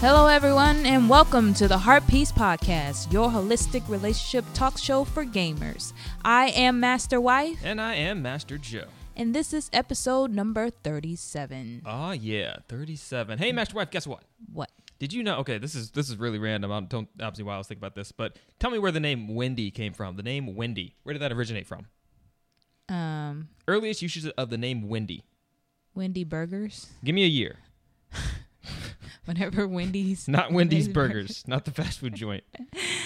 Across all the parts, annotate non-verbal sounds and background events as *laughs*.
Hello, everyone, and welcome to the Heart Piece Podcast, your holistic relationship talk show for gamers. I am Master Wife, And I am Master Joe. and this is episode number 37. Oh yeah, 37. Hey Master Wife, guess what? What? Did you know? Okay, this is this is really random. I don't obviously why I was thinking about this, but tell me where the name Wendy came from. The name Wendy. Where did that originate from? Um, Earliest usage of the name Wendy. Wendy Burgers. Give me a year. *laughs* Whenever Wendy's, Not *laughs* Wendy's Burgers, not the fast food joint.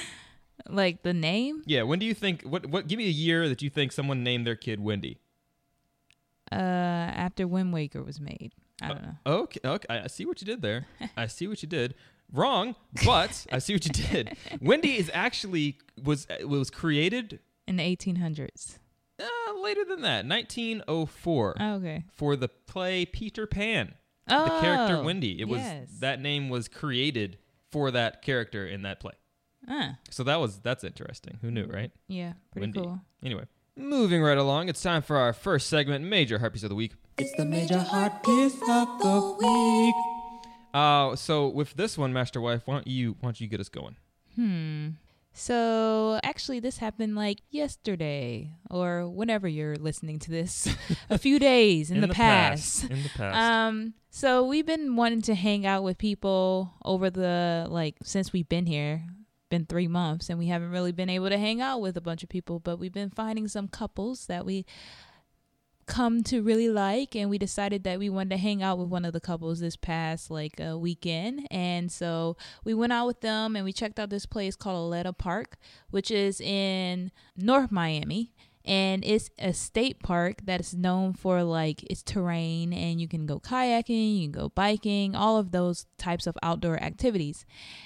*laughs* like the name, Yeah, when do you think? What? What? Give me a year that you think someone named their kid Wendy. uh, after Wind Waker was made. I don't know. Okay, okay. I I see what you did there. I see what you did. Wrong, but I see what you did. *laughs* Wendy is actually was was created In the 1800s. uh, later than that, 1904, Oh, okay. for the play Peter Pan. Oh, The character Wendy. It was that name was created for that character in that play. Ah, So that was that's interesting. Who knew, right? yeah, pretty Wendy. cool. Anyway, moving right along, it's time for our first segment, major heart piece of the week. It's the major heart piece of the week. Uh, so with this one, Master Wife, why don't you why don't you get us going? Hmm. So actually, this happened like yesterday or whenever you're listening to this, *laughs* a few days in, the, past. In the *laughs* past. Um. So we've been wanting to hang out with people over the like since we've been here. Been three months and we haven't really been able to hang out with a bunch of people, but we've been finding some couples that we come to really like and we decided that we wanted to hang out with one of the couples this past like uh, weekend. And so we went out with them and we checked out this place called Oleta Park which is in North Miami and it's a state park that is known for like its terrain and you can go kayaking you can go biking all of those types of outdoor activities.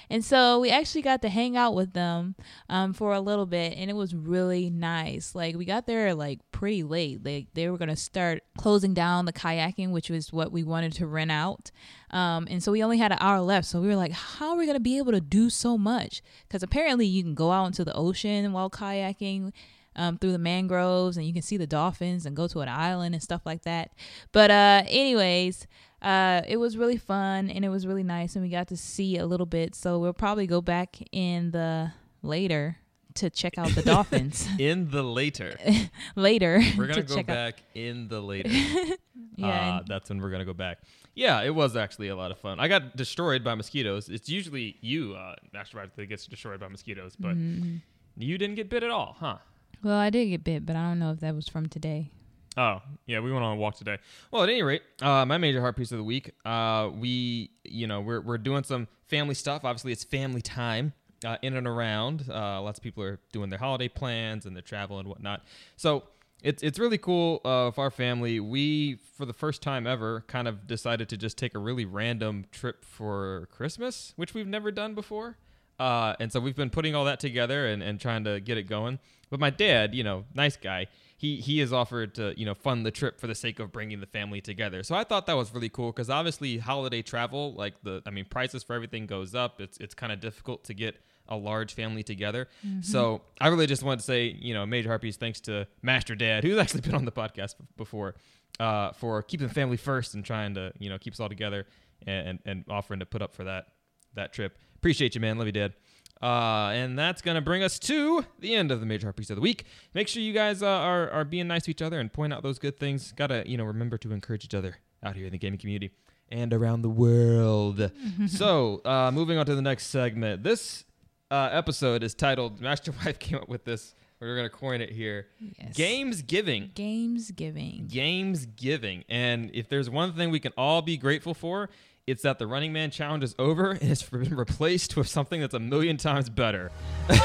And so we actually got to hang out with them um, for a little bit and it was really nice. Like we got there like pretty late. Like they were going to start closing down the kayaking which was what we wanted to rent out. Um, and so we only had an hour left. So we were like how are we going to be able to do so much? Because apparently you can go out into the ocean while kayaking um, through the mangroves and you can see the dolphins and go to an island and stuff like that. But uh, anyways, uh, it was really fun and it was really nice and we got to see a little bit. So we'll probably go back in the later to check out the dolphins *laughs* in the later, *laughs* later. we're gonna to go check out- back in the later. *laughs* Yeah, Uh, that's when we're gonna go back. Yeah, it was actually a lot of fun. I got destroyed by mosquitoes. It's usually you, uh, Wife, that gets destroyed by mosquitoes, but Mm-hmm. you didn't get bit at all, huh? Well, I did get bit, but I don't know if that was from today. Oh, yeah, we went on a walk today. Well, at any rate, uh, my major heart piece of the week, uh, we, you know, we're, we're doing some family stuff. Obviously, it's family time uh, in and around. Uh, lots of people are doing their holiday plans and their travel and whatnot. So it's, it's really cool uh, for our family. We, for the first time ever, kind of decided to just take a really random trip for Christmas, which we've never done before. Uh, and so we've been putting all that together and, and trying to get it going. But my dad, you know, nice guy, he he has offered to you know fund the trip for the sake of bringing the family together. So I thought that was really cool because obviously holiday travel, like the I mean prices for everything goes up. It's it's kind of difficult to get a large family together. So I really just wanted to say you know major heart piece thanks to Master Dad who's actually been on the podcast before uh, for keeping family first and trying to you know keep us all together and, and and offering to put up for that that trip. Appreciate you, man. Love you, Dad. Uh, and that's gonna bring us to the end of the major heart piece of the week. Make sure you guys uh, are are being nice to each other and point out those good things. Gotta you know remember to encourage each other out here in the gaming community and around the world. *laughs* so uh, moving on to the next segment. This uh, episode is titled Master *laughs* Wife came up with this. We're gonna coin it here. Yes. Games giving. Games giving. Games giving. And if there's one thing we can all be grateful for, it's that the Running Man challenge is over and it's *laughs* been replaced with something that's a million times better. Gosh.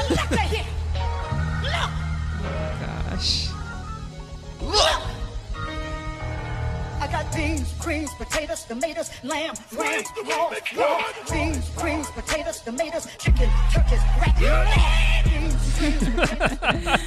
I got beans, greens, potatoes, tomatoes, lamb, ram, raw, raw. Beans, greens, potatoes, tomatoes, chicken, turkeys, rat. Beans, greens, potatoes,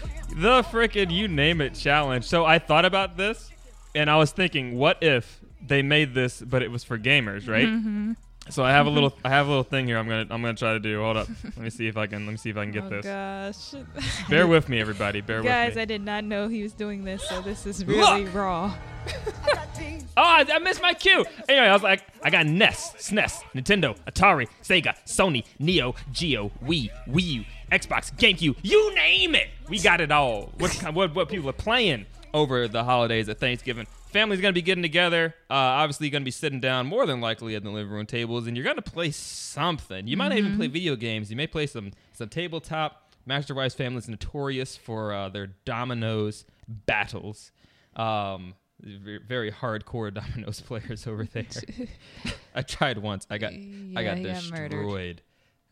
*laughs* The frickin' you name it challenge. So I thought about this and I was thinking, what if they made this but it was for gamers, right? Mm-hmm. So I have a little I have a little thing here I'm gonna I'm gonna try to do. Hold up. *laughs* Let me see if I can let me see if I can get oh this. gosh. *laughs* Bear with me everybody. Bear Guys, with me. I did not know he was doing this, so this is really raw. I *laughs* Oh, I, I missed my cue. Anyway, I was like, I got NES, SNES, Nintendo, Atari, Sega, Sony, Neo, Geo, Wii, Wii U, Xbox, GameCube, you name it. We got it all. What what what people are playing over the holidays at Thanksgiving? Family's gonna be getting together. Uh, obviously, gonna be sitting down more than likely at the living room tables, and you're gonna play something. You might not even play video games. You may play some some tabletop. Master Wife's family is notorious for uh, their dominoes battles. Um, very hardcore *laughs* dominoes players over there. *laughs* I tried once. I got I Yeah, got he got destroyed. murdered.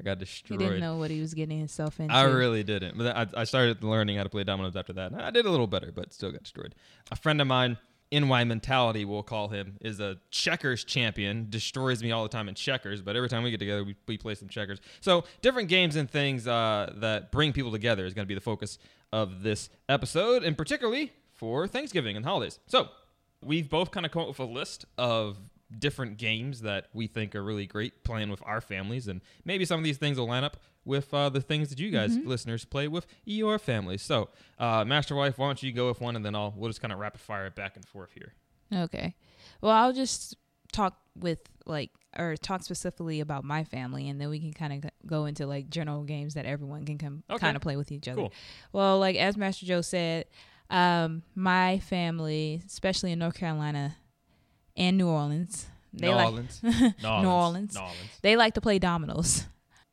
I got destroyed. He didn't know what he was getting himself into. I really didn't. But I, I started learning how to play dominoes after that. I did a little better, but still got destroyed. A friend of mine, NY Mentality, we'll call him, is a checkers champion. Destroys me all the time in checkers, but every time we get together, we, we play some checkers. So different games and things uh, that bring people together is going to be the focus of this episode, and particularly for Thanksgiving and holidays. So we've both kind of come up with a list of different games that we think are really great playing with our families and maybe some of these things will line up with uh, the things that you guys listeners play with your family. so uh, master wife why don't you go with one and then i'll we'll just kind of rapid fire it back and forth here Okay. Well, I'll just talk with like or talk specifically about my family and then we can kind of go into like general games that everyone can come Okay. kind of play with each other. Cool. Well, like as Master Joe said, um my family, especially in North Carolina and New Orleans, they New like Orleans. *laughs* New Orleans. New Orleans. they like to play dominoes.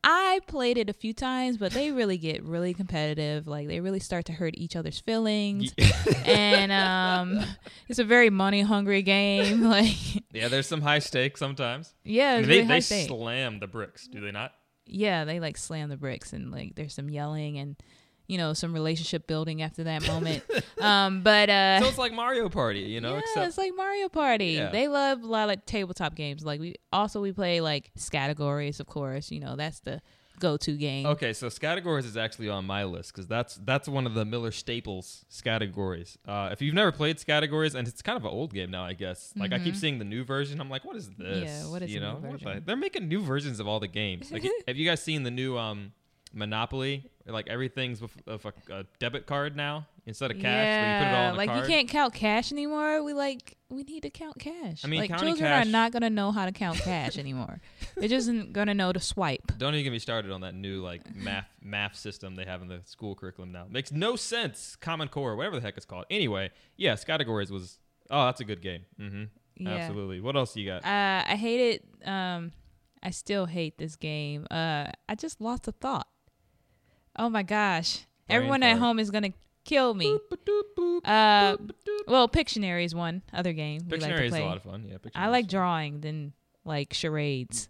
I played it a few times, but they really get really competitive. Like they really start to hurt each other's feelings, *laughs* and um, it's a very money hungry game. *laughs* Like yeah there's some high stakes sometimes yeah, I mean, they, really they slam the bricks do they not yeah, they like slam the bricks, and like there's some yelling and you know some relationship building after that moment. *laughs* um, but uh, so it's like mario party you know yeah, except it's like Mario Party. Yeah. They love a lot of like tabletop games. Like we also we play like Scattergories, of course. You know that's the go-to game. Okay, so Scattergories is actually on my list because that's that's one of the Miller staples Scattergories. Uh, if you've never played Scattergories, and it's kind of an old game now, I guess. Like I keep seeing the new version, I'm like, what is this? Mm-hmm. Yeah, what is you know? the- they're making new versions of all the games. Like, *laughs* have you guys seen the new um, Monopoly? Like everything's with, a, a debit card now instead of cash. where you put it all on like card. you can't count cash anymore. We like we need to count cash. I mean, like children cash- are not gonna know how to count cash anymore. They're just gonna know to swipe. Don't even get me started on that new like math math system they have in the school curriculum now. Makes no sense. Common Core, whatever the heck it's called. Anyway, yeah, Scattergories was. Oh, that's a good game. Mm-hmm. Yeah. Absolutely. What else you got? Uh, I hate it. Um, I still hate this game. Uh, I just lost a thought. Oh my gosh! Brain Everyone at home is gonna kill me. Uh, well, Pictionary is one other game we like Pictionary to is a lot of fun. Yeah, Pictionary I like drawing than like charades.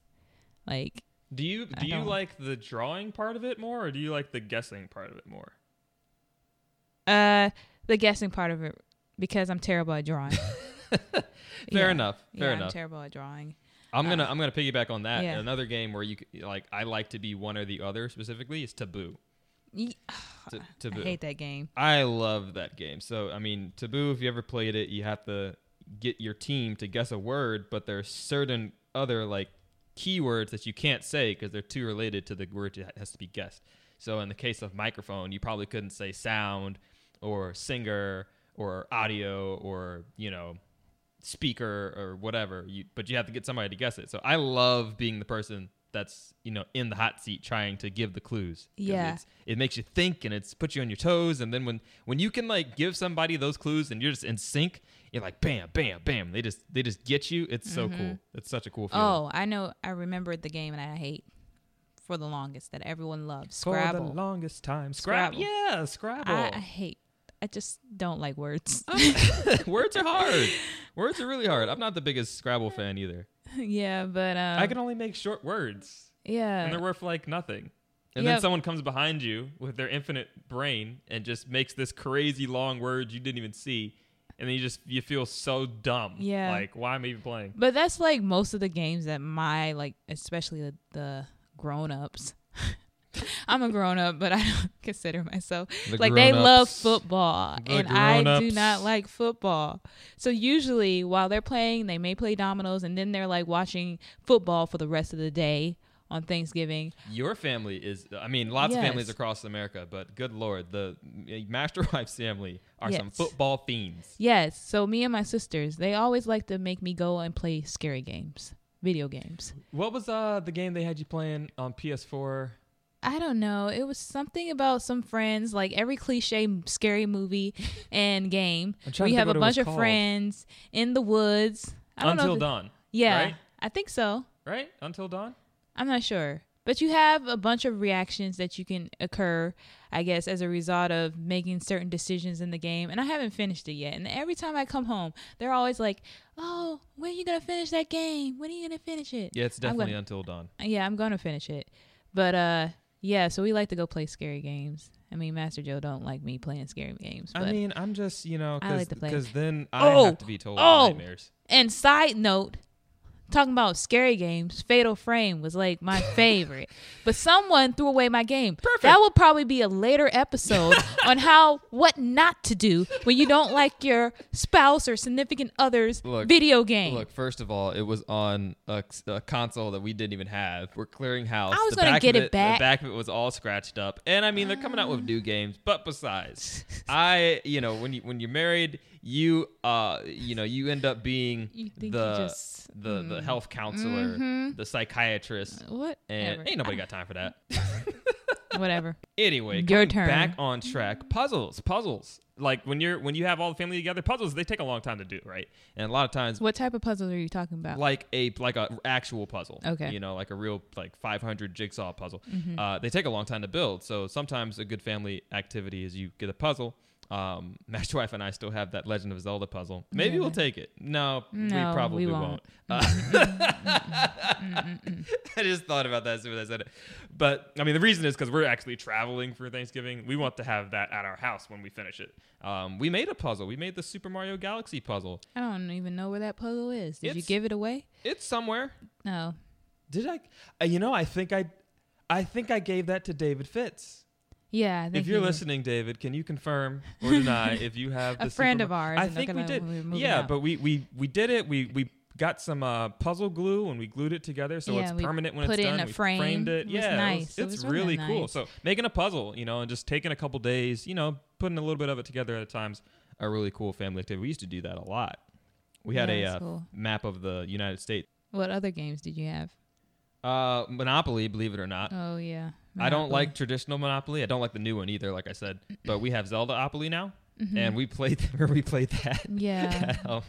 Like Do you do you like the drawing part of it more, or do you like the guessing part of it more? uh, the guessing part of it because I'm terrible at drawing. *laughs* *laughs* Fair Yeah. enough. Fair yeah, enough. I'm terrible at drawing. I'm gonna I'm gonna piggyback on that. yeah. Another game where you like I like to be one or the other specifically is Taboo. Ye- *sighs* T- I taboo. hate that game. I love that game. So I mean, Taboo. If you ever played it, you have to get your team to guess a word, but there's certain other like keywords that you can't say because they're too related to the word that has to be guessed. So in the case of microphone, you probably couldn't say sound or singer or audio or you know speaker or whatever. You but you have to get somebody to guess it. So I love being the person that's you know in the hot seat trying to give the clues. Yeah. it's- it makes you think and it's puts you on your toes. And then when when you can like give somebody those clues and you're just in sync, you're like bam, bam, bam. They just they just get you. It's so mm-hmm. cool. It's such a cool feeling. Oh, I know. I remembered the game and I hate for the longest that everyone loves For Scrabble. the longest time, Scrabble. Scrabble. Yeah, Scrabble. I, I hate. I just don't like words. *laughs* Words are *laughs* hard. Words are really hard. I'm not the biggest Scrabble fan either. *laughs* yeah, but um, I can only make short words. yeah. and they're worth like nothing. And then someone comes behind you with their infinite brain and just makes this crazy long word you didn't even see, and then you just you feel so dumb. Yeah. Like why am I even playing? But that's like most of the games that my like, especially the, the grown ups. *laughs* *laughs* I'm a grown up, but I don't *laughs* consider myself The like they love football, The and I do not like football. So usually, while they're playing, they may play dominoes, and then they're like watching football for the rest of the day, on Thanksgiving. Your family is, I mean, lots of families across America, but good lord, the uh, Master *laughs* Wife's family are some football fiends. Yes, so me and my sisters, they always like to make me go and play scary games, video games. What was uh the game they had you playing on PS4? I don't know. It was something about some friends, like every cliche scary movie *laughs* and game. We have a what it was bunch of called. friends in the woods. I don't know. Until it- Dawn. Yeah, Right? I think so. Right? Until Dawn? I'm not sure. But you have a bunch of reactions that you can occur, I guess, as a result of making certain decisions in the game. And I haven't finished it yet. And every time I come home, they're always like, "Oh, when are you gonna finish that game? When are you gonna finish it?" Yeah, it's definitely gonna- Until Dawn. Yeah, I'm gonna finish it. But uh, yeah. So we like to go play scary games. I mean, Master Joe don't like me playing scary games. But I mean, I'm just, you know, I like to play. because then I Oh! have to be told Oh! nightmares. And side note, talking about scary games, Fatal Frame was like my *laughs* favorite. but someone threw away my game. Perfect. That will probably be a later episode *laughs* on how what not to do when you don't like your spouse or significant other's Look, video game. Look, first of all, it was on a, a console that we didn't even have. We're clearing house. I was gonna get of it back. The back of it was all scratched up, and I mean they're coming out with new *sighs* games. But besides, I, you know, when you when you're married, you uh, you know, you end up being You think you the just- the the health counselor, the psychiatrist, what? and ain't nobody got time for that. *laughs* Whatever. Anyway, Your turn. back on track. Puzzles, puzzles. Like when you're when you have all the family together, puzzles they take a long time to do, right? And a lot of times What type of puzzles are you talking about? like a like a actual puzzle. Okay. Mm-hmm. You know, like a real like 500 jigsaw puzzle. Uh, they take a long time to build. So sometimes a good family activity is you get a puzzle. Um, *laughs* Master Wife and I still have that Legend of Zelda puzzle. Maybe Yeah. we'll take it. No, No, we probably we won't. won't. Uh, *laughs* I just thought about that as soon as I said it. But I mean, the reason is because we're actually traveling for Thanksgiving. We want to have that at our house when we finish it. Um, we made a puzzle. We made the Super Mario Galaxy puzzle. I don't even know where that puzzle is. Did you give it away? It's somewhere. No. Did I? Uh, you know, I think I, I think I gave that to David Fitz. Yeah, If you're you listening, David, can you confirm or deny if you have *laughs* A the friend of ours, I think we did. Yeah, out. but we we we did it. We we got some uh, puzzle glue and we glued it together so Yeah, it's permanent when put it's it in done. a we frame. framed it. It was yeah, nice. It it's was really really cool. So making a puzzle, you know, and just taking a couple days, you know, putting a little bit of it together at a time's a really cool family activity. We used to do that a lot. We had Yeah, a uh, cool. map of the United States. What other games did you have? Uh, Monopoly, believe it or not. Oh yeah. I don't like traditional Monopoly. I don't like the new one either, like I said. *clears throat* But we have Zelda Opoly now, Mm-hmm. and we played. *laughs* We played that? Yeah. *laughs* um,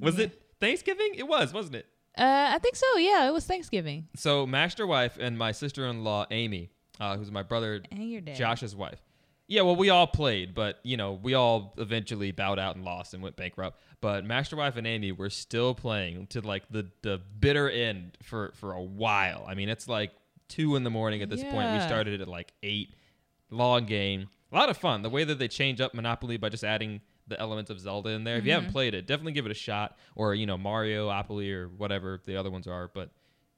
was it Thanksgiving? It was, wasn't it? Uh, I think so. Yeah, it was Thanksgiving. So Master Wife and my sister-in-law Amy, uh, who's my brother And your dad. Josh's wife. Yeah, well, we all played, but you know, we all eventually bowed out and lost and went bankrupt. But Master Wife and Amy were still playing to like the the bitter end for for a while. I mean, it's like two in the morning at this point. We Yeah. started at like eight. Long game, a lot of fun. The way that they change up Monopoly by just adding the elements of Zelda in there. If you Mm-hmm. haven't played it, definitely give it a shot. Or you know, Mario, Opoly, or whatever the other ones are. But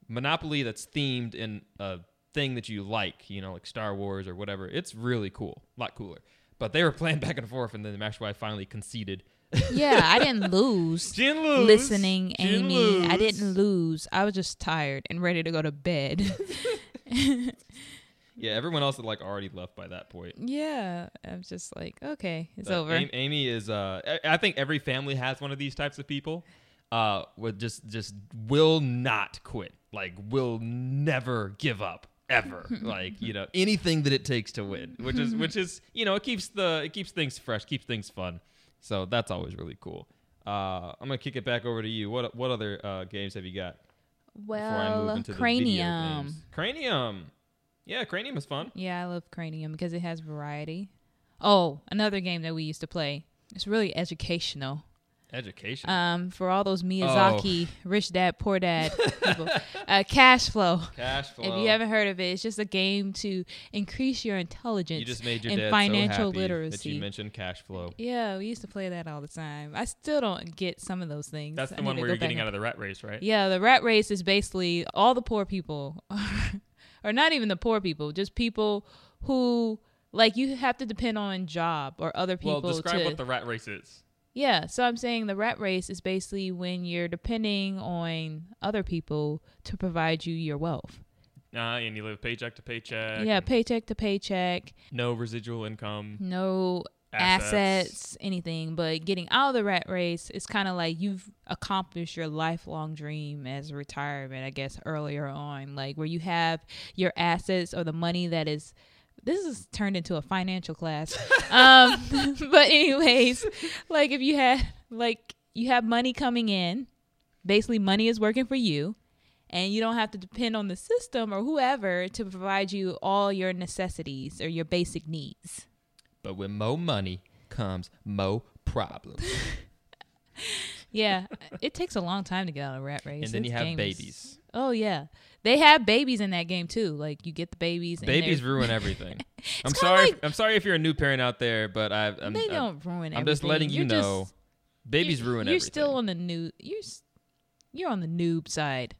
Monopoly that's themed in a thing that you like, you know, like Star Wars or whatever. It's really cool, a lot cooler. But they were *laughs* playing back and forth, and then the Master Wife finally conceded. Yeah, I *laughs* didn't lose. She didn't lose. Listening, She didn't Amy. I didn't lose. I was just tired and ready to go to bed. *laughs* Yeah, everyone else had like already left by that point. yeah, I was just like, okay, it's But over. Am- Amy is. Uh, I I think every family has one of these types of people. Uh, would just just will not quit. Like will never give up ever. *laughs* like you know anything that it takes to win, which is which is you know it keeps the it keeps things fresh, keeps things fun. So that's always really cool. Uh, I'm gonna kick it back over to you. What what other uh, games have you got? before I move well, into the video Cranium. Cranium. Yeah, Cranium is fun. Yeah, I love Cranium because it has variety. Oh, another game that we used to play. It's really educational. Education. Um, for all Oh. those Kiyosaki, *laughs* rich dad, poor dad people. uh, cash flow. Cash flow. If you haven't heard of it, it's just a game to increase your intelligence You just made your and dad financial so happy that literacy. you mentioned cash flow. yeah, we used to play that all the time. I still don't get some of those things. That's the need one where you're getting out of the rat race, right? Yeah, the rat race is basically all the poor people, *laughs* or not even the poor people, just people who like you have to depend on job or other people Well, describe to. what the rat race is. Yeah, so I'm saying the rat race is basically when you're depending on other people to provide you your wealth. Uh, and you live paycheck to paycheck. yeah, paycheck to paycheck, no residual income. no Assets. assets, anything. But getting out of the rat race, is kind of like you've accomplished your lifelong dream as retirement, I guess, earlier on, like where you have your assets or the money that is. This is turned into a financial class. um, *laughs* *laughs* but anyways, like if you had like you have money coming in, basically money is working for you and you don't have to depend on the system or whoever to provide you all your necessities or your basic needs. But with mo money comes mo problems. *laughs* Yeah, uh, it takes a long time to get out of a rat race. and then you have is- babies. oh yeah, they have babies in that game too. Like you get the babies. Babies ruin *laughs* everything. I'm sorry. like- I'm sorry if you're a new parent out there, but I, I'm, they I'm, don't ruin. I'm just letting you You're know, just- babies ruin You're everything. still on the new. You're you're on the noob side.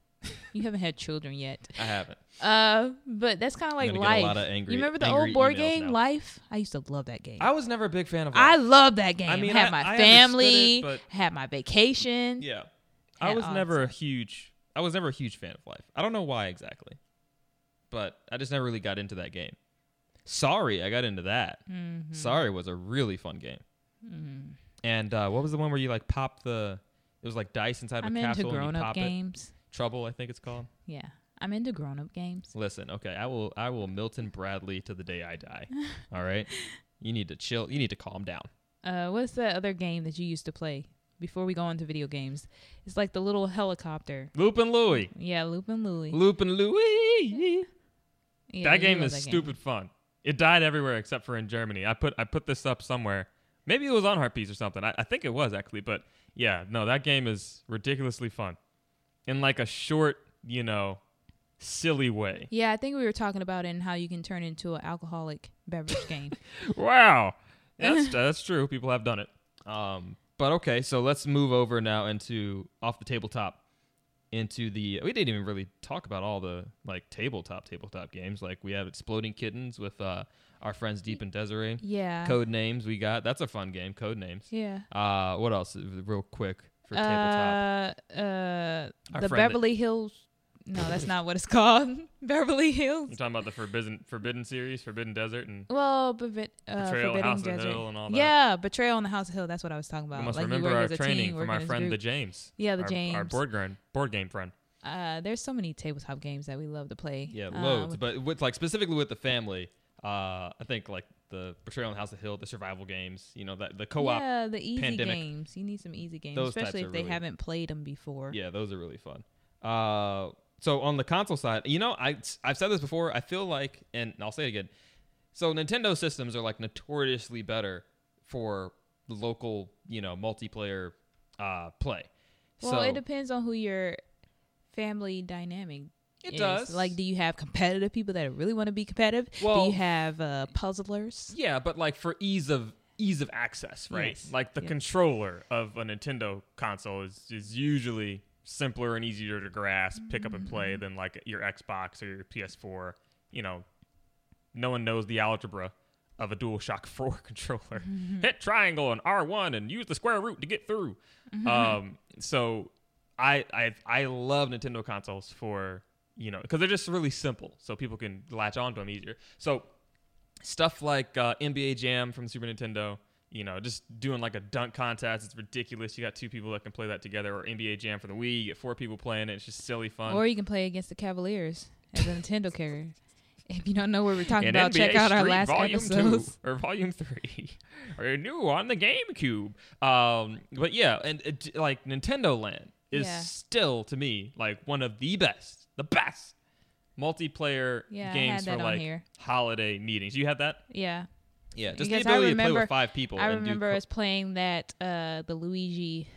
you haven't had children yet. I haven't. Uh, but that's kind of like gonna a life. lot of angry- you remember the old board game now. Life? I used to love that game. I was never a big fan of. I love that game. I mean, had I- my I family, it, but- had my vacation. Yeah, I was all never a huge. I was never a huge fan of life. I don't know why exactly, but I just never really got into that game. Sorry, I got into that. Mm-hmm. Sorry was a really fun game. And uh, what was the one where you like pop the? It was like dice inside I'm of a into capsule and grown-up pop it. games. Trouble, I think it's called. Yeah, I'm into grown up games. Listen, okay, I will I will Milton Bradley to the day I die. *laughs* All right? You need to chill. You need to calm down. Uh, what's that other game that you used to play before we go into video games? It's like the little helicopter. Loopin' Louie. Yeah, Loopin' Louie. Loopin' Louie. Yeah, that game is that game. stupid fun. It died everywhere except for in Germany. I put I put this up somewhere. Maybe it was on Heartbeats or something. I, I think it was actually, but yeah, no, that game is ridiculously fun. In like a short, you know, silly way. Yeah, I think we were talking about it and how you can turn into an alcoholic beverage *laughs* game. Wow. *laughs* That's that's true. People have done it. Um, but okay, so let's move over now into off the tabletop into the we didn't even really talk about all the like tabletop tabletop games. Like we have Exploding Kittens with uh our friends Deep and Desiree. Yeah. Code names we got. That's a fun game. Code names. Yeah. Uh, what else? Real quick for tabletop. Uh, uh, Our the that- Beverly Hills. No, that's not what it's called. *laughs* Beverly Hills. You're talking about the Forbidden Forbidden series, Forbidden Desert, and Well, Bevi- uh, Betrayal on Forbidden House of Desert. Hill and all that. Yeah, Betrayal on the House of Hill. That's what I was talking about. we must like remember work our training team, from working our friend the. James. Yeah, the our, Our James. board game board game friend. Uh, there's so many tabletop games that we love to play. Yeah, Uh, loads. but with like specifically with the family, uh, I think like the Betrayal on the House of Hill, the survival games, you know, that the co-op. Yeah, Yeah, the easy pandemic. games. You need some easy games, Those types especially are if they really- haven't played them before. Yeah, those are really fun. Uh, so on the console side, you know, I I've said this before. I feel like, and I'll say it again. So Nintendo systems are like notoriously better for local, you know, multiplayer uh, play. Well, so it depends on who your family dynamic. It is. does. Like, do you have competitive people that really want to be competitive? do you have uh, puzzlers? Yeah, but like for ease of ease of access, right? Yes, Like the controller of a Nintendo console is is usually simpler and easier to grasp, pick up and play Mm-hmm. than like your Xbox or your PS4. You know, no one knows the algebra of a DualShock *laughs* 4 controller. Mm-hmm. Hit triangle and R1 and use the square root to get through. Mm-hmm. Um, so I I I love Nintendo consoles for you know because they're just really simple, so people can latch onto them easier. So stuff like uh, NBA Jam from Super Nintendo. You know, just doing like a dunk contest. It's ridiculous. You got two people that can play that together, or NBA Jam for the Wii. You get four people playing it. It's just silly fun. Or you can play against the Cavaliers as a Nintendo character. *laughs* If you don't know what we're talking about, check out our Street last Volume episodes. two *laughs* or Volume three, *laughs* or you're new on the GameCube. Um, but yeah, and it, like Nintendo Land is Yeah. still to me like one of the best, the best multiplayer Yeah, games for like holiday meetings. You had that? Yeah. Yeah, just Because the I ability to play remember- with five people. I remember co- us playing that uh the Luigi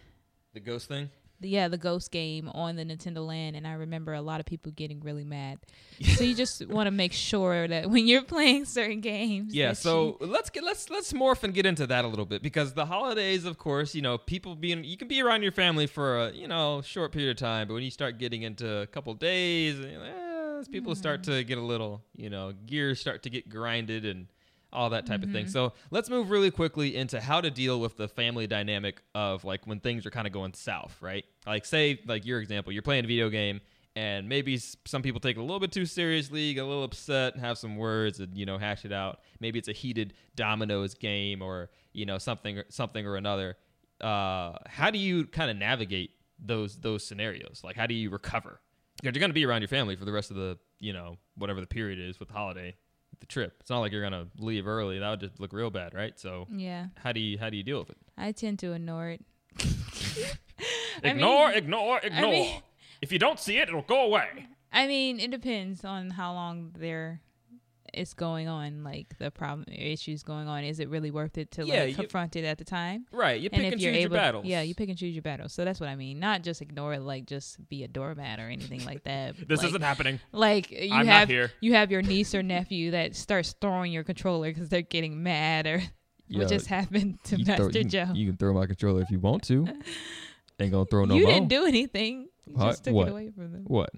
the ghost thing. the, yeah, the ghost game on the Nintendo Land and I remember a lot of people getting really mad. *laughs* so you just want to make sure that when you're playing certain games Yeah, so let's get let's let's morph and get into that a little bit because the holidays, of course, you know, people being you can be around your family for a you know short period of time, but when you start getting into a couple days, you eh, people start to get a little you know gears start to get grinded and all that type of thing. So let's move really quickly into how to deal with the family dynamic of like when things are kind of going south, right? Like say like your example, you're playing a video game and maybe some people take it a little bit too seriously, get a little upset, and have some words, and you know hash it out. Maybe it's a heated dominoes game or you know something something or another. Uh, how do you kind of navigate those those scenarios? Like how do you recover? You're going to be around your family for the rest of the you know whatever the period is with the holiday, the trip. It's not like you're going to leave early. That would just look real bad, right? So Yeah, how do you how do you deal with it? I tend to ignore it. *laughs* I Ignore, mean- ignore, ignore. mean- if you don't see it, it'll go away. I mean, it depends on how long there it's going on, like the problem issues going on. Is it really worth it to Yeah, like you- confront it at the time? Right. You pick and, choose you're your battles. yeah, you pick and choose your battles. So that's what I mean. Not just ignore it, like just be a doormat or anything like that. *laughs* This like, isn't happening. like you I'm not have here. you have your niece or nephew that starts throwing your controller because they're getting mad or *laughs* what just happened to Master throw- you, Joe. you can throw my controller if you want to. *laughs* Ain't gonna throw no you more. didn't do anything. You What? just took What? it away from them. what?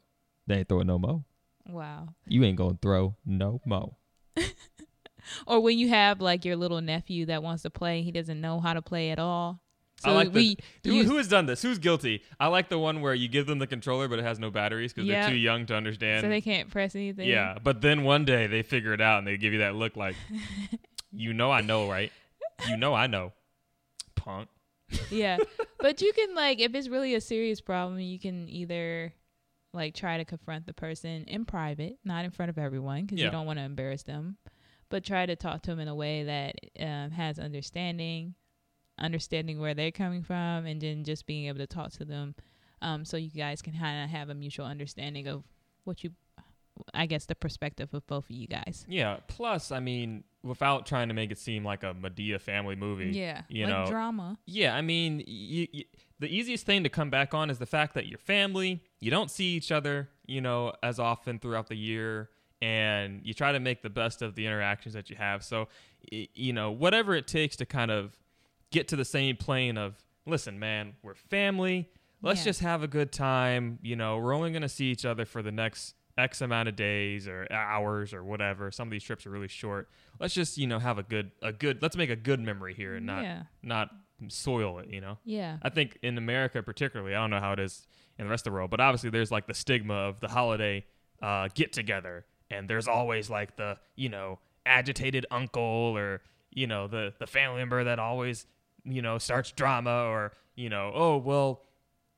They ain't throwing no more. Wow. You ain't gonna throw no mo. *laughs* Or when you have like your little nephew that wants to play, he doesn't know how to play at all. So I like we the, who, who has done this? Who's guilty? I like the one where you give them the controller, but it has no batteries because Yeah. they're too young to understand. so they can't press anything. yeah, but then one day they figure it out and they give you that look like, *laughs* you know, I know, right? You know, I know, punk. yeah. But you can like if it's really a serious problem, you can either like try to confront the person in private, not in front of everyone because Yeah. you don't want to embarrass them, but try to talk to them in a way that um, has understanding, understanding where they're coming from, and then just being able to talk to them, um, so you guys can kind of have a mutual understanding of what you, I guess, the perspective of both of you guys. Yeah. Plus, I mean, without trying to make it seem like a Madea family movie. Yeah, You like know, drama. Yeah, I mean, y y the easiest thing to come back on is the fact that your family, you don't see each other, you know, as often throughout the year, and you try to make the best of the interactions that you have. So, you know, whatever it takes to kind of get to the same plane of, listen, man, we're family. Let's Yeah. just have a good time. You know, we're only going to see each other for the next X amount of days or hours or whatever. Some of these trips are really short. Let's just, you know, have a good, a good, let's make a good memory here and not, Yeah. not soil it, you know? Yeah. I think in America, particularly, I don't know how it is in the rest of the world, but obviously there's like the stigma of the holiday uh, get together, and there's always like the you know agitated uncle or you know the the family member that always you know starts drama or you know oh well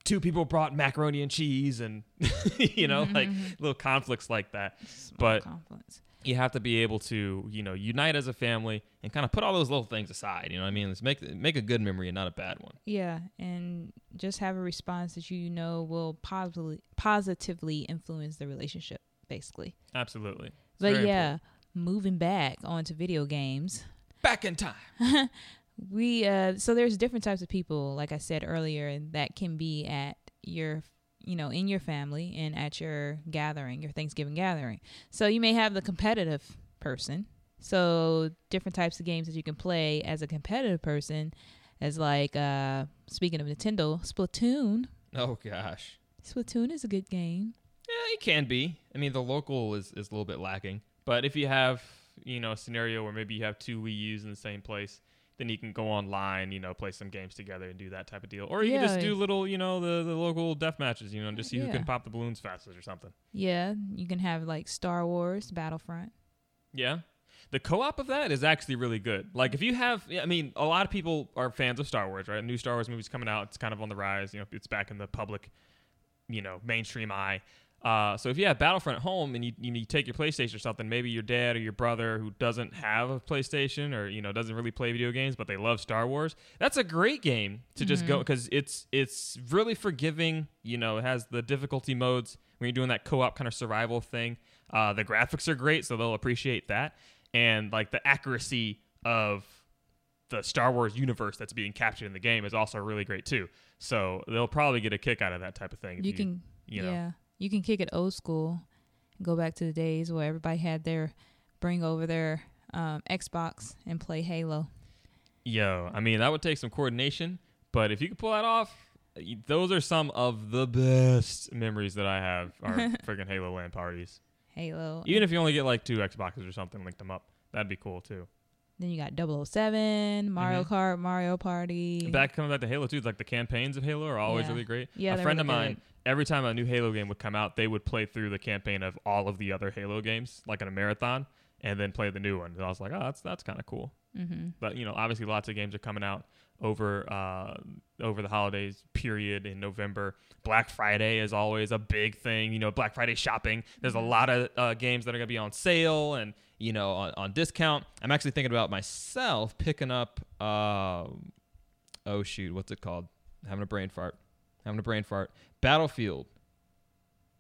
two people brought macaroni and cheese and *laughs* you know like mm-hmm. little conflicts like that. Small but conflicts. you have to be able to you know unite as a family and kind of put all those little things aside you know what i mean? Let's make make a good memory and not a bad one. Yeah, and just have a response that you know will positively positively influence the relationship, basically. absolutely. It's but yeah, important. moving back onto video games, back in time *laughs* we uh so there's different types of people, like I said earlier, that can be at your you know in your family and at your gathering, your Thanksgiving gathering. So you may have the competitive person. So different types of games that you can play as a competitive person, as like uh speaking of Nintendo, Splatoon. Oh gosh. Splatoon is a good game. Yeah, it can be. I mean, the local is, is a little bit lacking. But if you have, you know, a scenario where maybe you have two Wii U's in the same place, then you can go online, you know, play some games together and do that type of deal. Or you can just do little, you know, the, the local death matches, you know, and just see who can pop the balloons fastest or something. Yeah, you can have like Star Wars Battlefront. Yeah. The co-op of that is actually really good. Like if you have, I mean, a lot of people are fans of Star Wars, right? New Star Wars movies coming out, it's kind of on the rise. You know, it's back in the public, you know, mainstream eye. Uh, so if you have Battlefront at home and you, you, you take your PlayStation or something, maybe your dad or your brother who doesn't have a PlayStation or you know doesn't really play video games, but they love Star Wars, that's a great game to just go because it's it's really forgiving. You know, it has the difficulty modes when you're doing that co-op kind of survival thing. Uh, the graphics are great, so they'll appreciate that, and like the accuracy of the Star Wars universe that's being captured in the game is also really great too. So they'll probably get a kick out of that type of thing. if You can, you know. yeah, you can kick it old school, and go back to the days where everybody had their bring over their um, Xbox and play Halo. Yo, I mean, that would take some coordination, but if you could pull that off, those are some of the best memories that I have are *laughs* freaking Halo land parties. Halo. Even if you only get like two Xboxes or something, link them up. That'd be cool too. Then you got 007, Mario Mhm. Kart, Mario Party. Back coming back to Halo too, like the campaigns of Halo are always Yeah. really great. Yeah, a friend of mine, good. every time a new Halo game would come out, they would play through the campaign of all of the other Halo games, like in a marathon, and then play the new one. And I was like, oh, that's that's kind of cool. hmm But you know, obviously, lots of games are coming out over uh, over the holidays period in November. Black Friday is always a big thing. You know, Black Friday shopping. There's a lot of uh, games that are gonna be on sale and you know on, on discount. I'm actually thinking about myself picking up. Uh, oh shoot, what's it called? Having a brain fart. Having a brain fart. Battlefield.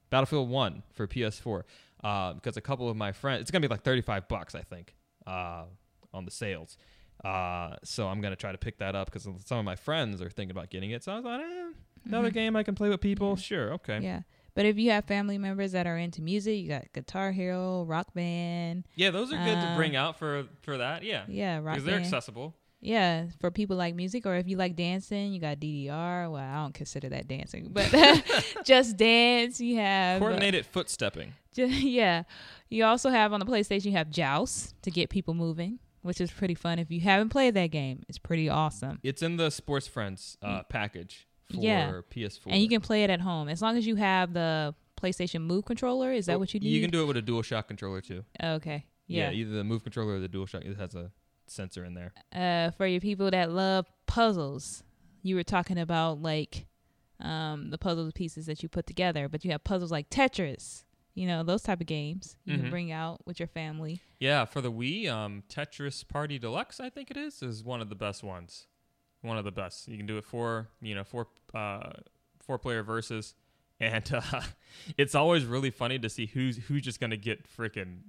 Battlefield One for PS4. Uh, because a couple of my friends, it's gonna be like 35 bucks, I think, uh, on the sales. Uh, so I'm gonna try to pick that up because some of my friends are thinking about getting it. So I was like, eh, another Mhm. game I can play with people. Sure, okay. Yeah. But if you have family members that are into music, you got Guitar Hero, Rock Band. Yeah, those are good to Uh, bring out for for that. Yeah, Yeah, Rock because they're accessible. Yeah, for people like music, or if you like dancing, you got DDR. Well, I don't consider that dancing, but *laughs* just dance. You have uh, Coordinated foot stepping. ju- *laughs* yeah. You also have on the PlayStation, you have Joust to get people moving, which is pretty fun. If you haven't played that game, it's pretty awesome. It's in the Sports Friends uh, package for Yeah. PS4. And you can play it at home as long as you have the PlayStation Move controller. Is that what you need? You can do it with a DualShock controller too. Okay. Yeah. Yeah. either the Move controller or the DualShock. It has a sensor in there. uh, for your people that love puzzles, you were talking about like um, the puzzle pieces that you put together, but you have puzzles like Tetris. You know those type of games you Mhm. can bring out with your family. Yeah, for the Wii, um, Tetris Party Deluxe, I think it is, is one of the best ones. One of the best. You can do it for you know four uh, four player versus, and *laughs* uh, it's always really funny to see who's who's just gonna get freaking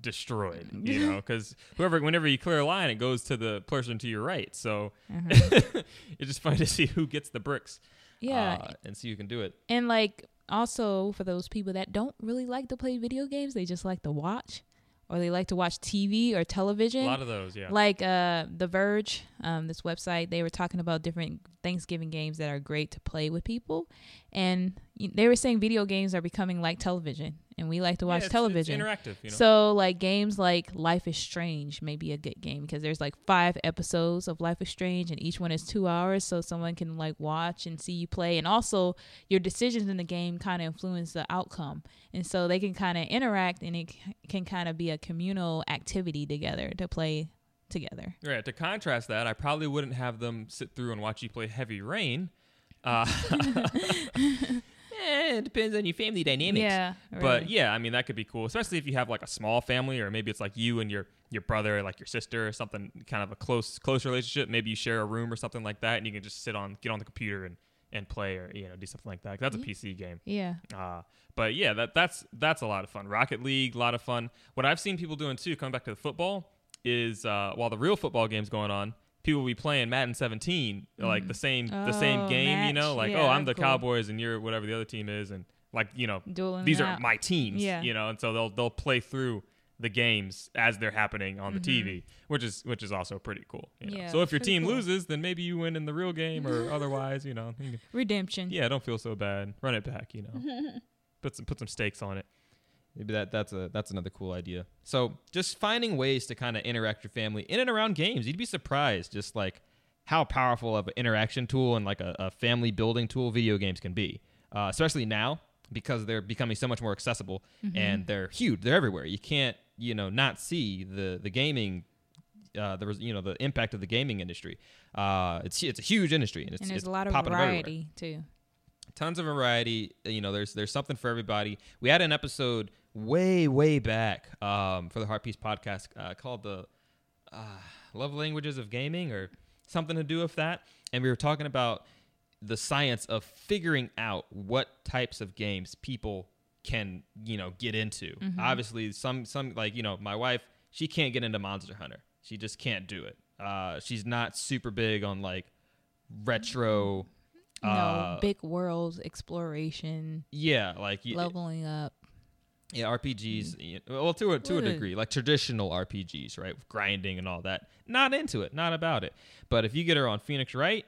destroyed. You know, *laughs* because whoever whenever you clear a line, it goes to the person to your right. So Uh-huh. *laughs* it's just funny to see who gets the bricks. yeah, uh, and see who can do it. and like also for those people that don't really like to play video games, they just like to watch, or they like to watch TV or television. A lot of those, yeah. Like uh, The Verge, um, this website, they were talking about different Thanksgiving games that are great to play with people, and they were saying video games are becoming like television, and we like to watch it's- it's television. interactive, you know. So like games like Life is Strange may be a good game because there's like five episodes of Life is Strange and each one is two hours, so someone can like watch and see you play, and also your decisions in the game kind of influence the outcome, and so they can kind of interact and it c- can kind of be a communal activity together to play together. Right. To contrast that, I probably wouldn't have them sit through and watch you play Heavy Rain. Uh, *laughs* eh, it depends on your family dynamics. Yeah, But yeah, I mean that could be cool, especially if you have like a small family, or maybe it's like you and your your brother, like your sister, or something kind of a close close relationship. Maybe you share a room or something like that, and you can just sit on get on the computer and and play, or you know do something like that. That's a PC game. yeah. Uh, but yeah, that that's that's a lot of fun. Rocket League, a lot of fun. What I've seen people doing too, coming back to the football, is uh, while the real football game's going on, people will be playing Madden 17, like the same the same Oh, game. You know, like Yeah, oh, I'm the cool. Cowboys and you're whatever the other team is, and like you know, Dueling these are out. my teams. Yeah. you know, and so they'll they'll play through the games as they're happening on the Mm-hmm. TV, which is which is also pretty cool. you know. Yeah, so if your team cool. loses, then maybe you win in the real game, or *laughs* otherwise, you know, Redemption. yeah, don't feel so bad. Run it back, you know. *laughs* put some put some stakes on it. Maybe that that's a that's another cool idea. So just finding ways to kind of interact your family in and around games. You'd be surprised just like how powerful of an interaction tool and like a, a family building tool video games can be, uh, especially now because they're becoming so much more accessible and they're huge. They're everywhere. You can't you know not see the the gaming. Uh, there was, you know, the impact of the gaming industry. Uh, it's it's a huge industry, and it's and there's it's a lot of popping up everywhere variety too. tons of variety. You know, there's there's something for everybody. We had an episode way way back um, for the Heart Piece podcast uh, called the uh, Love Languages of Gaming or something to do with that, and we were talking about the science of figuring out what types of games people can you know get into. Obviously, some some like you know my wife she can't get into Monster Hunter. She just can't do it. Uh, she's not super big on like retro. No, uh, big worlds, exploration, yeah, like leveling up. Yeah, RPGs. y- Well, to a to a degree, like traditional RPGs, right, with grinding and all that. Not into it, not about it. But if you get her on Phoenix Wright,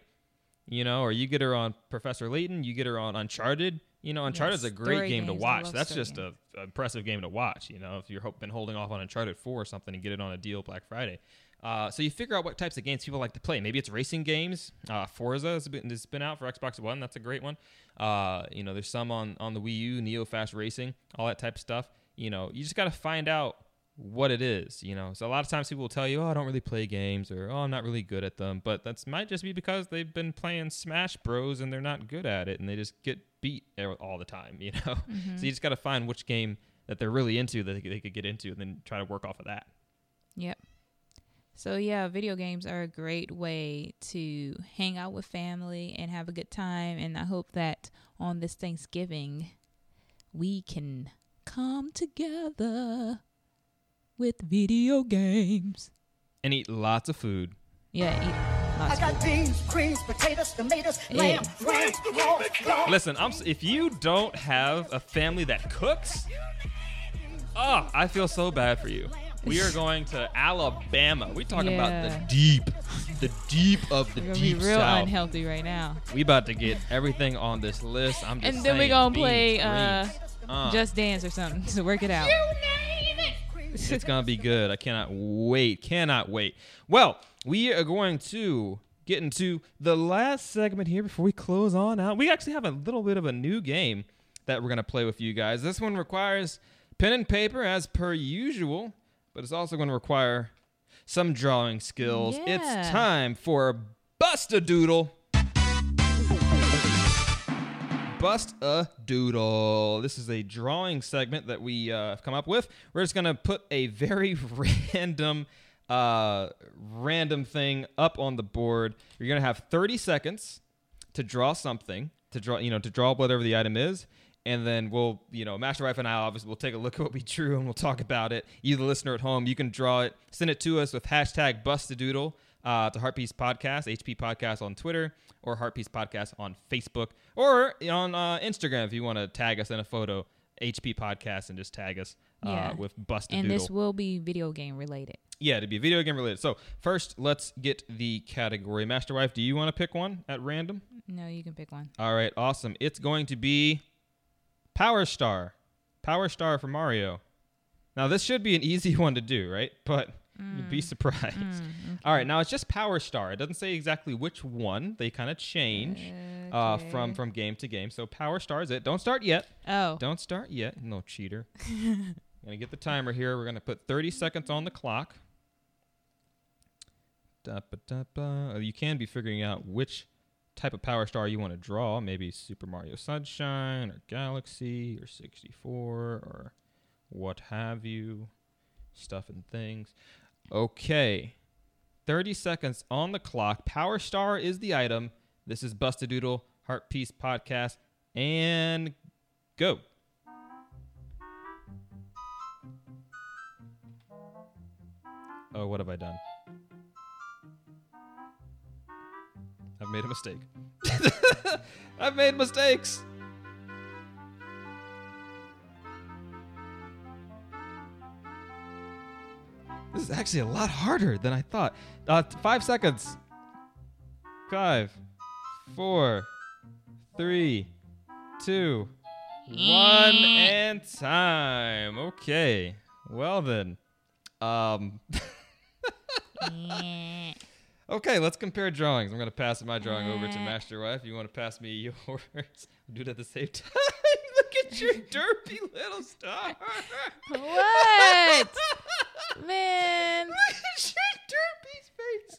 you know, or you get her on Professor Layton, you get her on Uncharted. You know, Uncharted's a great game to games, I watch. That's just a, a impressive game to watch. You know, if you've been holding off on Uncharted Four or something and get it on a deal Black Friday, Uh, so you figure out what types of games people like to play. Maybe it's racing games. Uh, Forza has been, has been out for Xbox One. That's a great one. Uh, you know, there's some on on the Wii U, Neo Fast Racing, all that type of stuff. You know, you just got to find out what it is. You know, so a lot of times people will tell you, "Oh, I don't really play games," or "Oh, I'm not really good at them." But that's might just be because they've been playing Smash Bros and they're not good at it, and they just get beat all the time. *laughs* You know, so you just got to find which game that they're really into that they, they could get into, and then try to work off of that. Yep. So yeah, video games are a great way to hang out with family and have a good time. And I hope that on this Thanksgiving, we can come together with video games. And eat lots of food. Yeah, eat I got beans, greens, potatoes, tomatoes, lamb, ram, raw, raw. Listen, I'm if you don't have a family that cooks, oh, I feel so bad for you. We are going to Alabama. We talking about the deep, the deep of the We're gonna deep be real south. unhealthy right now. We about to get everything on this list. I'm just And then we saying, gonna beans, play uh, greens. Uh, Just Dance or something *laughs* to work it out. it's gonna be good. I cannot wait. Cannot wait. Well, we are going to get into the last segment here before we close on out. We actually have a little bit of a new game that we're gonna play with you guys. This one requires pen and paper as per usual, but it's also going to require some drawing skills. Yeah. It's time for Bust a Doodle. Bust a Doodle. This is a drawing segment that we uh, have come up with. We're just gonna put a very *laughs* random, uh, random thing up on the board. You're gonna have 30 seconds to draw something, to draw, you know, to draw whatever the item is, and then we'll, you know, Master Wife and I obviously will take a look at what we drew and we'll talk about it. You, the listener at home, you can draw it, send it to us with hashtag Bustadoodle uh, to Heart Piece Podcast, HP Podcast on Twitter, or Heart Piece Podcast on Facebook, or on uh, Instagram if you want to tag us in a photo, HP Podcast, and just tag us uh, Yeah. with Bustadoodle. And this will be video game related. Yeah, to be video game related. So first, let's get the category. Master Wife, do you want to pick one at random? No, you can pick one. All right, awesome. It's going to be Power Star. Power Star for Mario. Now this should be an easy *laughs* one to do, right? But you'd be surprised. *laughs* All right, now it's just Power Star. It doesn't say exactly which one. They kind of change uh, from from game to game. So Power Star is it. Don't start yet. Oh, Don't start yet. No cheater. *laughs* gonna get the timer here. We're gonna put 30 seconds on the clock. Da, ba, da, ba. Uh, You can be figuring out which type of power star you want to draw. Maybe Super Mario Sunshine or Galaxy or 64 or what have you. Stuff and things. Okay. 30 seconds on the clock. Power Star is the item. This is Bust a Doodle Heart Piece Podcast. And go. Oh, what have I done? I've made a mistake. *laughs* I've made mistakes. This is actually a lot harder than I thought. Uh, five seconds. Five, four, three, two, one, and time. Okay. Well then. Um. *laughs* Okay, let's compare drawings. I'm gonna pass my drawing over to Master Wife. You want to pass me *laughs* yours? We'll do it at the same *laughs* time. Look at your *laughs* derpy little star. what? Man, Look at your derpy's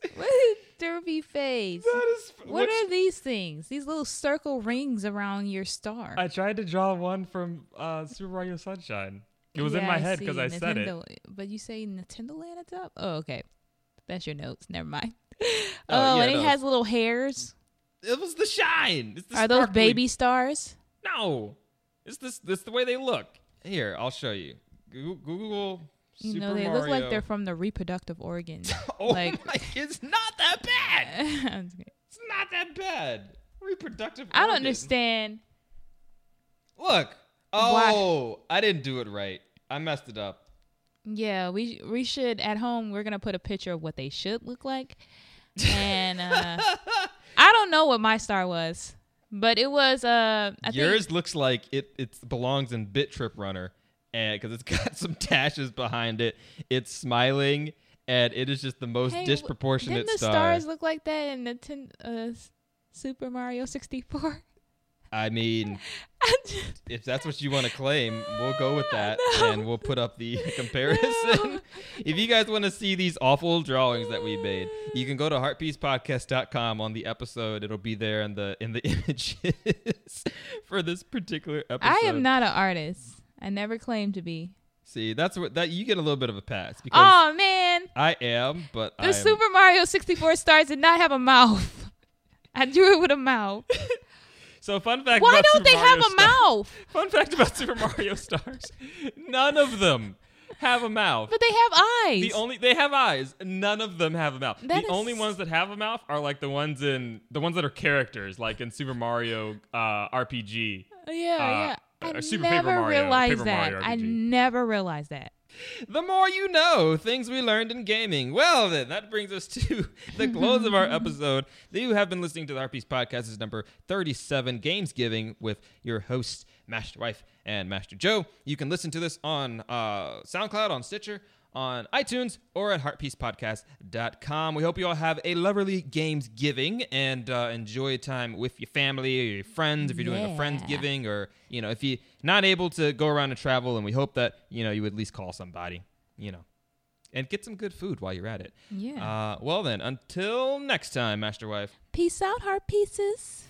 face. what is derpy face? That is. What are these things? These little circle rings around your star. I tried to draw one from uh, Super Mario Sunshine. It was in Yeah, my head because I said it. But you say Nintendo Land at the top? Oh, okay. That's your notes. Never mind. *laughs* Oh, Oh, yeah, and it no. has little hairs. It was the shine. It's the Are those baby stars? No, it's this. This the way they look. Here, I'll show you. Google, Google You Super know, they Mario. look like they're from the reproductive organs. *laughs* Oh like, my! It's not that bad. *laughs* I'm just kidding. It's not that bad. Reproductive. I don't organ. understand. Look. Why- Oh, I didn't do it right. I messed it up. Yeah, we we should at home. We're gonna put a picture of what they should look like, and uh, *laughs* I don't know what my star was, but it was uh, I Yours think looks like it. It belongs in Bit Trip Runner, and because it's *laughs* got some dashes behind it. It's smiling, and it is just the most Hey, disproportionate Didn't the star. stars look like that in the ten, uh, Super Mario 64? I mean, *laughs* if that's what you want to claim, we'll go with *laughs* that No. and we'll put up the *laughs* comparison. if you guys want to see these awful drawings that we made, you can go to heartpiecespodcast.com on the episode. It'll be there in the in the images for this particular episode. I am not an artist. I never claimed to be. See, that's what that you get a little bit of a pass because Oh man, I am, but the Super Mario 64 stars did not have a mouth. I drew it with a mouth. So fun fact Why don't Super they have Mario a Star- mouth? *laughs* Fun fact about Super Mario Stars: none of them have a mouth. But they have eyes. The only they have eyes. None of them have a mouth. That the only ones that have a mouth are like the ones in the ones that are characters, like in Super Mario uh, RPG. yeah, yeah. I uh, Super Paper never Mario- realized Paper that. Mario I never realized that. The more you know, things we learned in gaming. Well, then, that brings us to *laughs* the close of our *laughs* episode. You have been listening to the Piece Podcast. This is number 37, Games Giving, with your hosts, Master Wife and Master Joe. You can listen to this on uh, SoundCloud, on Stitcher, on iTunes, or at heartpiecepodcast.com. We hope you all have a lovely Games Giving and uh, enjoy time with your family or your friends if you're doing a friends giving or, you know, if you're not able to go around and travel, and we hope that, you know, you at least call somebody, you know, and get some good food while you're at it. Yeah. Uh, well, then, until next time, Master Wife. Peace out, heart pieces.